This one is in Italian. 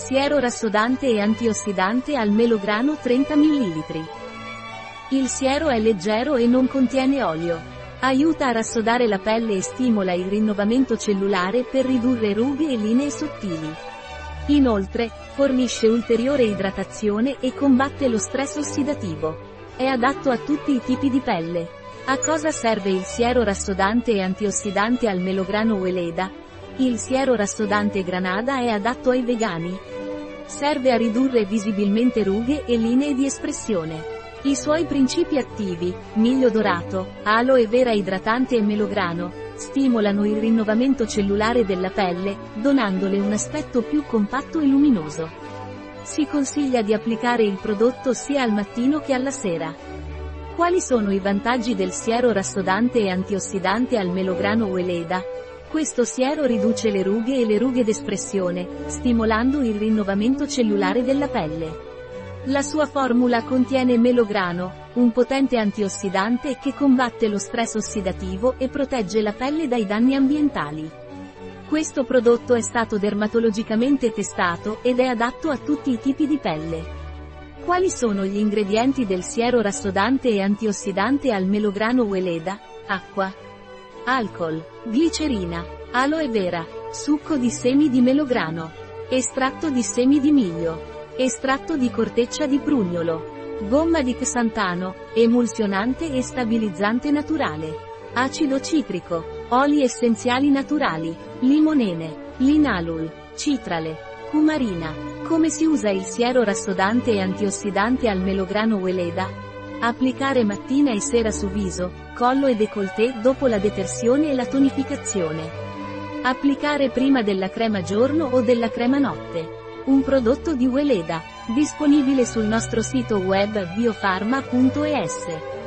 Siero rassodante e antiossidante al melograno 30 ml. Il siero è leggero e non contiene olio. Aiuta a rassodare la pelle e stimola il rinnovamento cellulare per ridurre rughe e linee sottili. Inoltre, fornisce ulteriore idratazione e combatte lo stress ossidativo. È adatto a tutti i tipi di pelle. A cosa serve il siero rassodante e antiossidante al melograno Weleda? Il siero rassodante Granada è adatto ai vegani. Serve a ridurre visibilmente rughe e linee di espressione. I suoi principi attivi, miglio dorato, aloe vera idratante e melograno, stimolano il rinnovamento cellulare della pelle, donandole un aspetto più compatto e luminoso. Si consiglia di applicare il prodotto sia al mattino che alla sera. Quali sono i vantaggi del siero rassodante e antiossidante al melograno Weleda? Questo siero riduce le rughe e le rughe d'espressione, stimolando il rinnovamento cellulare della pelle. La sua formula contiene melograno, un potente antiossidante che combatte lo stress ossidativo e protegge la pelle dai danni ambientali. Questo prodotto è stato dermatologicamente testato ed è adatto a tutti i tipi di pelle. Quali sono gli ingredienti del siero rassodante e antiossidante al melograno Weleda? Acqua, alcol, glicerina, aloe vera, succo di semi di melograno, estratto di semi di miglio, estratto di corteccia di prugnolo, gomma di xantano, emulsionante e stabilizzante naturale, acido citrico, oli essenziali naturali, limonene, linalul, citrale, cumarina. Come si usa il siero rassodante e antiossidante al melograno Weleda? Applicare mattina e sera su viso, collo e décolleté dopo la detersione e la tonificazione. Applicare prima della crema giorno o della crema notte. Un prodotto di Weleda, disponibile sul nostro sito web biofarma.es.